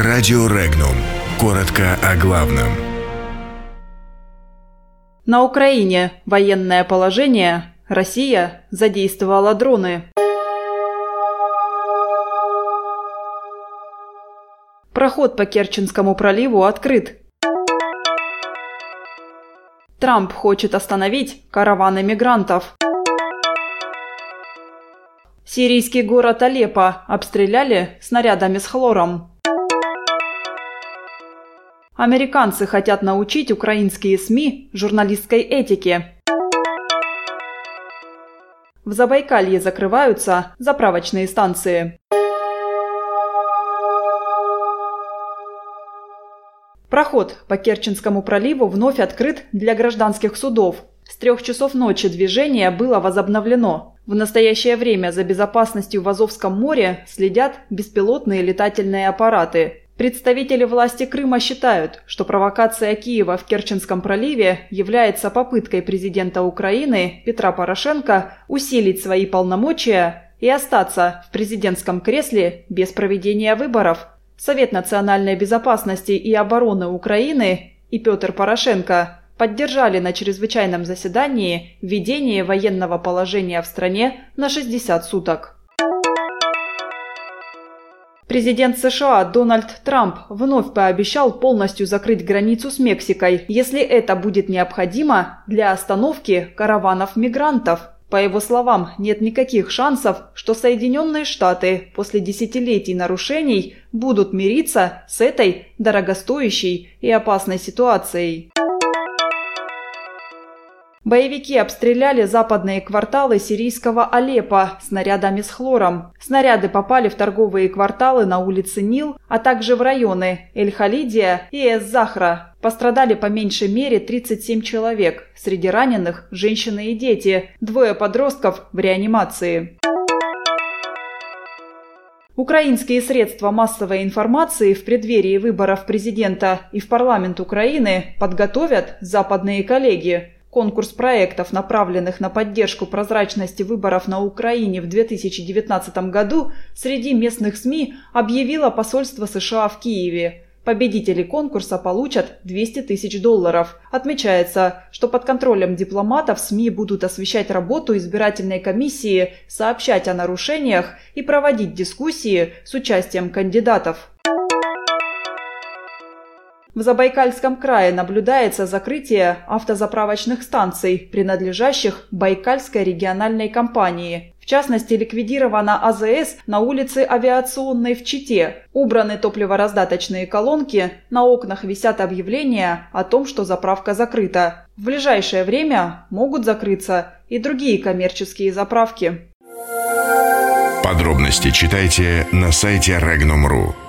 Радио Регнум. Коротко о главном. На Украине военное положение. Россия задействовала дроны. Проход по Керченскому проливу открыт. Трамп хочет остановить караваны мигрантов. Сирийский город Алеппо обстреляли снарядами с хлором. Американцы хотят научить украинские СМИ журналистской этике. В Забайкалье закрываются заправочные станции. Проход по Керченскому проливу вновь открыт для гражданских судов. С трех часов ночи движение было возобновлено. В настоящее время за безопасностью в Азовском море следят беспилотные летательные аппараты. Представители власти Крыма считают, что провокация Киева в Керченском проливе является попыткой президента Украины Петра Порошенко усилить свои полномочия и остаться в президентском кресле без проведения выборов. Совет национальной безопасности и обороны Украины и Петр Порошенко поддержали на чрезвычайном заседании введение военного положения в стране на 60 суток. Президент США Дональд Трамп вновь пообещал полностью закрыть границу с Мексикой, если это будет необходимо для остановки караванов мигрантов. По его словам, нет никаких шансов, что Соединенные Штаты после десятилетий нарушений будут мириться с этой дорогостоящей и опасной ситуацией. Боевики обстреляли западные кварталы сирийского Алеппо снарядами с хлором. Снаряды попали в торговые кварталы на улице Нил, а также в районы Эль-Халидия и Эс-Захра. Пострадали по меньшей мере 37 человек. Среди раненых – женщины и дети, двое подростков в реанимации. Украинские средства массовой информации в преддверии выборов президента и в парламент Украины подготовят западные коллеги. Конкурс проектов, направленных на поддержку прозрачности выборов на Украине в 2019 году, среди местных СМИ объявило посольство США в Киеве. Победители конкурса получат 200 тысяч долларов. Отмечается, что под контролем дипломатов СМИ будут освещать работу избирательной комиссии, сообщать о нарушениях и проводить дискуссии с участием кандидатов. В Забайкальском крае наблюдается закрытие автозаправочных станций, принадлежащих Байкальской региональной компании. В частности, ликвидирована АЗС на улице Авиационной в Чите. Убраны топливораздаточные колонки, на окнах висят объявления о том, что заправка закрыта. В ближайшее время могут закрыться и другие коммерческие заправки. Подробности читайте на сайте Regnum.ru.